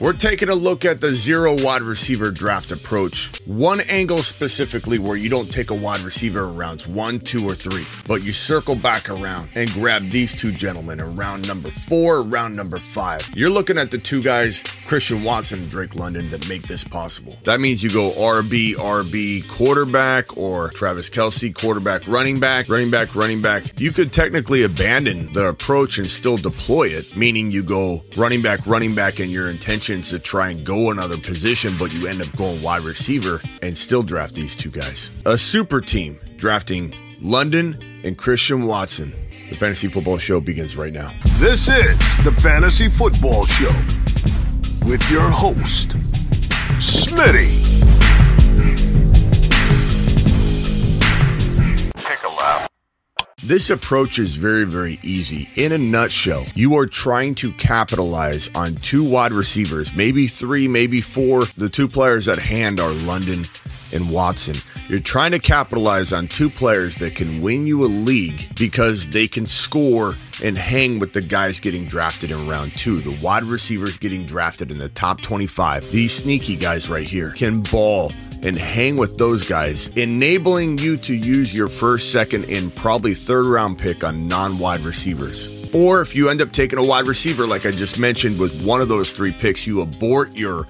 We're taking a look at the zero wide receiver draft approach. One angle specifically where you don't take a wide receiver in rounds one, two, or three, but you circle back around and grab these two gentlemen in round number four, round number five. You're looking at the two guys, Christian Watson and Drake London, that make this possible. That means you go RB, RB, quarterback, or Travis Kelce quarterback, running back, running back, running back. You could technically abandon the approach and still deploy it, meaning you go running back, running back, and your intentions to try and go another position, but you end up going wide receiver and still draft these two guys. A super team drafting London and Christian Watson. The Fantasy Football Show begins right now. This is the Fantasy Football Show with your host, Smitty. Take a lap. This approach is very, very easy. In a nutshell, you are trying to capitalize on two wide receivers, maybe three, maybe four. The two players at hand are London and Watson. You're trying to capitalize on two players that can win you a league because they can score and hang with the guys getting drafted in round two. The wide receivers getting drafted in the top 25. These sneaky guys right here can ball and hang with those guys, enabling you to use your first, second, and probably third round pick on non wide receivers. Or if you end up taking a wide receiver, like I just mentioned, with one of those three picks, you abort your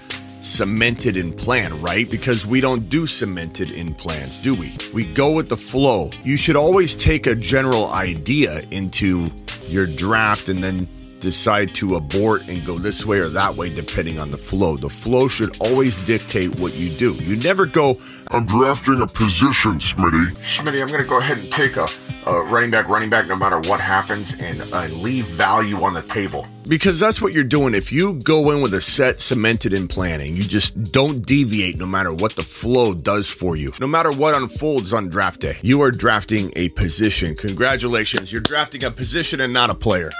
cemented in plan, right? Because we don't do cemented in plans, do we? We go with the flow. You should always take a general idea into your draft and then decide to abort and go this way or that way depending on the flow. The flow should always dictate what you do. You never go, I'm drafting a position, Smitty. Smitty, I'm going to go ahead and take a, a running back, running back, no matter what happens, and uh, leave value on the table. Because that's what you're doing. If you go in with a set cemented in planning, you just don't deviate no matter what the flow does for you. No matter what unfolds on draft day, you are drafting a position. Congratulations, you're drafting a position and not a player.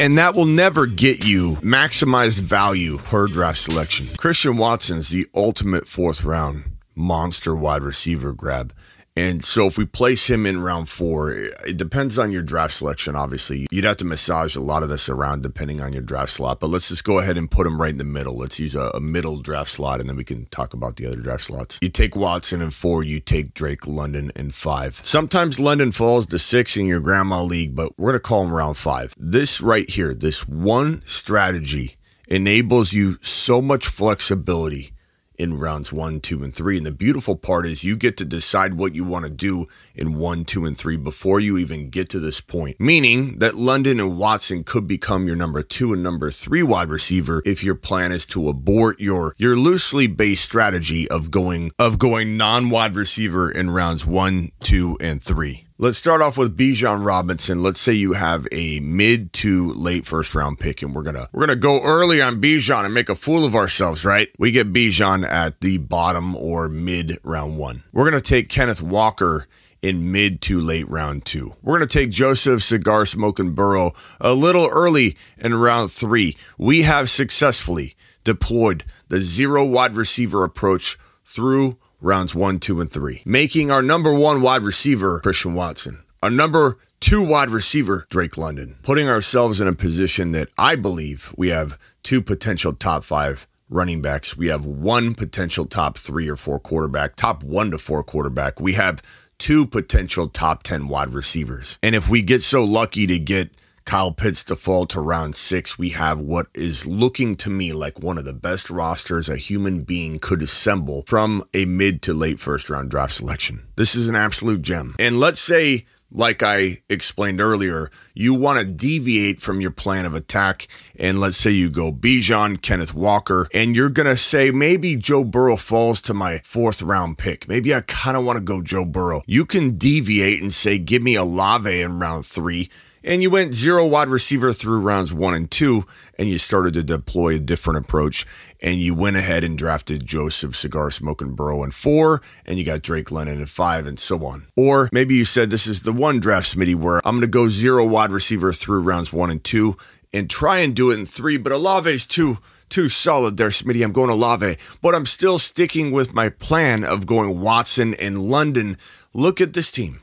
And that will never get you maximized value per draft selection. Christian Watson's the ultimate fourth round monster wide receiver grab. And so if we place him in round four, it depends on your draft selection, obviously. You'd have to massage a lot of this around depending on your draft slot. But let's just go ahead and put him right in the middle. Let's use a, a middle draft slot and then we can talk about the other draft slots. You take Watson in four, you take Drake London in five. Sometimes London falls to six in your grandma league, but we're going to call him round five. This right here, this one strategy enables you so much flexibility in rounds one, two, and three. And the beautiful part is you get to decide what you want to do in one, two, and three before you even get to this point. Meaning that London and Watson could become your number two and number three wide receiver if your plan is to abort your your loosely based strategy of going of going non-wide receiver in rounds one, two, and three. Let's start off with Bijan Robinson. Let's say you have a mid to late first round pick, and we're gonna we're gonna go early on Bijan and make a fool of ourselves, right? We get Bijan at the bottom or mid round one. We're gonna take Kenneth Walker in mid to late round two. We're going to take Joseph Cigar Smoking Burrow a little early in round three. We have successfully deployed the zero wide receiver approach through rounds one, two, and three, making our number one wide receiver Christian Watson, our number two wide receiver Drake London, putting ourselves in a position that I believe we have two potential top five running backs. We have one potential top three or four quarterback, top one to four quarterback. We have two potential top 10 wide receivers. And if we get so lucky to get Kyle Pitts to fall to round six, we have what is looking to me like one of the best rosters a human being could assemble from a mid to late first round draft selection. This is an absolute gem. And let's say, like I explained earlier, you want to deviate from your plan of attack. And let's say you go Bijan, Kenneth Walker, and you're going to say maybe Joe Burrow falls to my fourth round pick. Maybe I kind of want to go Joe Burrow. You can deviate and say, give me Olave in round three and you went zero wide receiver through rounds one and two, and you started to deploy a different approach, and you went ahead and drafted Joseph Cigar Smoking Burrow in four, and you got Drake London in five, and so on. Or maybe you said this is the one draft, Smitty, where I'm going to go zero wide receiver through rounds one and two, and try and do it in three, but Olave's too too solid there, Smitty. I'm going Olave, but I'm still sticking with my plan of going Watson and London. Look at this team.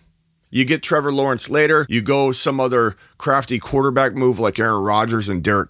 You get Trevor Lawrence later. You go some other crafty quarterback move like Aaron Rodgers and Derek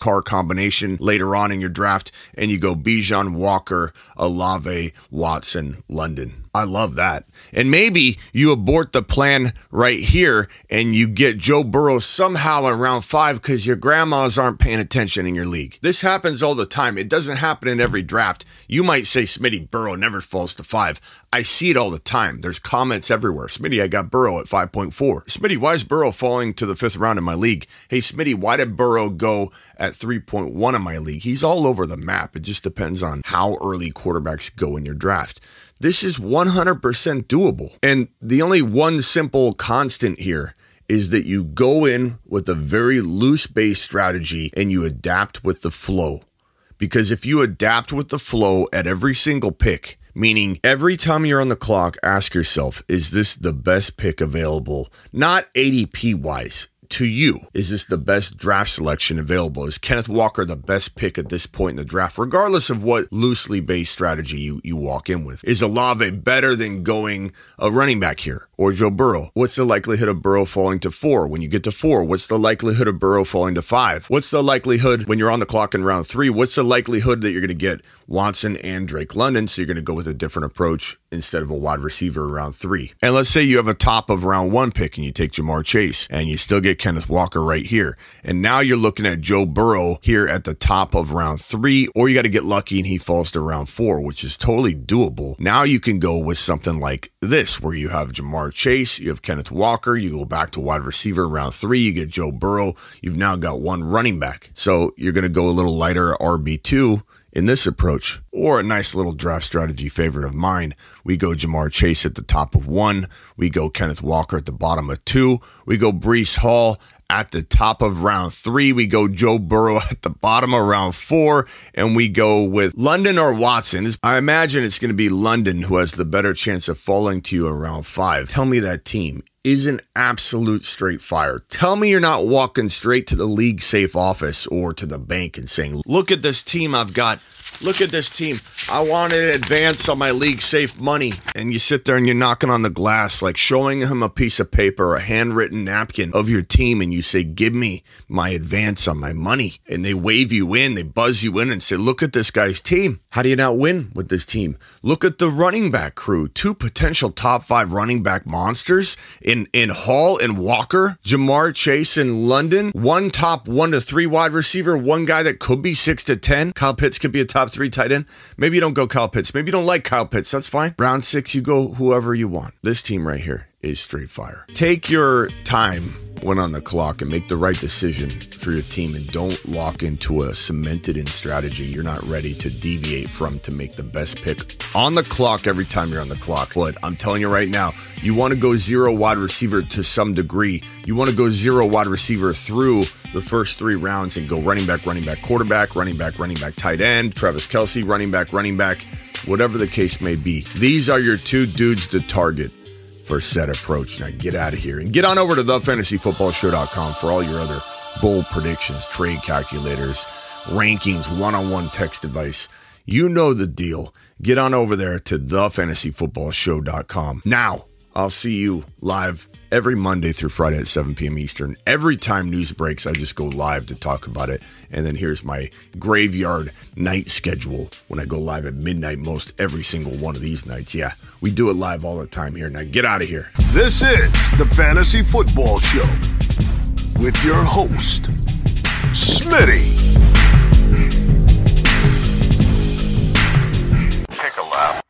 Carr combination later on in your draft, and you go Bijan Walker, Olave, Watson, London. I love that. And maybe you abort the plan right here and you get Joe Burrow somehow in round five because your grandmas aren't paying attention in your league. This happens all the time. It doesn't happen in every draft. You might say Smitty Burrow never falls to five. I see it all the time. There's comments everywhere. Smitty, I got Burrow at 5.4. Smitty, why is Burrow falling to the fifth round in my league? Hey, Smitty, why did Burrow go at 3.1 in my league? He's all over the map. It just depends on how early quarterbacks go in your draft. This is 100% doable. And the only one simple constant here is that you go in with a very loose base strategy and you adapt with the flow. Because if you adapt with the flow at every single pick, meaning every time you're on the clock, ask yourself, is this the best pick available? Not ADP wise, to you, is this the best draft selection available? Is Kenneth Walker the best pick at this point in the draft, regardless of what loosely based strategy you, you walk in with? Is Olave better than going a running back here or Joe Burrow? What's the likelihood of Burrow falling to four? When you get to four, what's the likelihood of Burrow falling to five? What's the likelihood when you're on the clock in round three? What's the likelihood that you're going to get Watson and Drake London? So you're going to go with a different approach instead of a wide receiver around three. And let's say you have a top of round one pick and you take Ja'Marr Chase and you still get Kenneth Walker right here. And now you're looking at Joe Burrow here at the top of round three, or you got to get lucky and he falls to round four, which is totally doable. Now you can go with something like this, where you have Ja'Marr Chase, you have Kenneth Walker, you go back to wide receiver round three, you get Joe Burrow. You've now got one running back. So you're going to go a little lighter RB2 in this approach, or a nice little draft strategy favorite of mine, we go Ja'Marr Chase at the top of one. We go Kenneth Walker at the bottom of two. We go Breece Hall at the top of round three. We go Joe Burrow at the bottom of round four. And we go with London or Watson. I imagine it's going to be London who has the better chance of falling to you around five. Tell me that team is an absolute straight fire. Tell me you're not walking straight to the league safe office or to the bank and saying, look at this team I've got. Look at this team. I want to advance on my league safe money. And you sit there and you're knocking on the glass, like showing him a piece of paper, a handwritten napkin of your team, and you say, Give me my advance on my money. And they wave you in, they buzz you in and say, Look at this guy's team. How do you not win with this team? Look at the running back crew. Two potential top five running back monsters in, in Hall and Walker, Ja'Marr Chase in London, one top one to three wide receiver, one guy that could be six to 10. Kyle Pitts could be a top three tight end. Maybe you don't go Kyle Pitts. Maybe you don't like Kyle Pitts. That's fine. Round six, you go whoever you want. This team right here is straight fire. Take your time when on the clock and make the right decision for your team and don't lock into a cemented in strategy you're not ready to deviate from to make the best pick on the clock every time you're on the clock. But I'm telling you right now, you want to go zero wide receiver to some degree. You want to go zero wide receiver through the first three rounds and go running back, running back, quarterback, running back, running back, tight end, Travis Kelce, running back, running back, whatever the case may be. These are your two dudes to target for set approach. Now get out of here and get on over to thefantasyfootballshow.com for all your other bold predictions, trade calculators, rankings, one on one text advice. You know the deal. Get on over there to thefantasyfootballshow.com. Now, I'll see you live every Monday through Friday at 7 p.m. Eastern. Every time news breaks, I just go live to talk about it. And then here's my graveyard night schedule when I go live at midnight most every single one of these nights. Yeah, we do it live all the time here. Now get out of here. This is the Fantasy Football Show with your host, Smitty. Take a lap.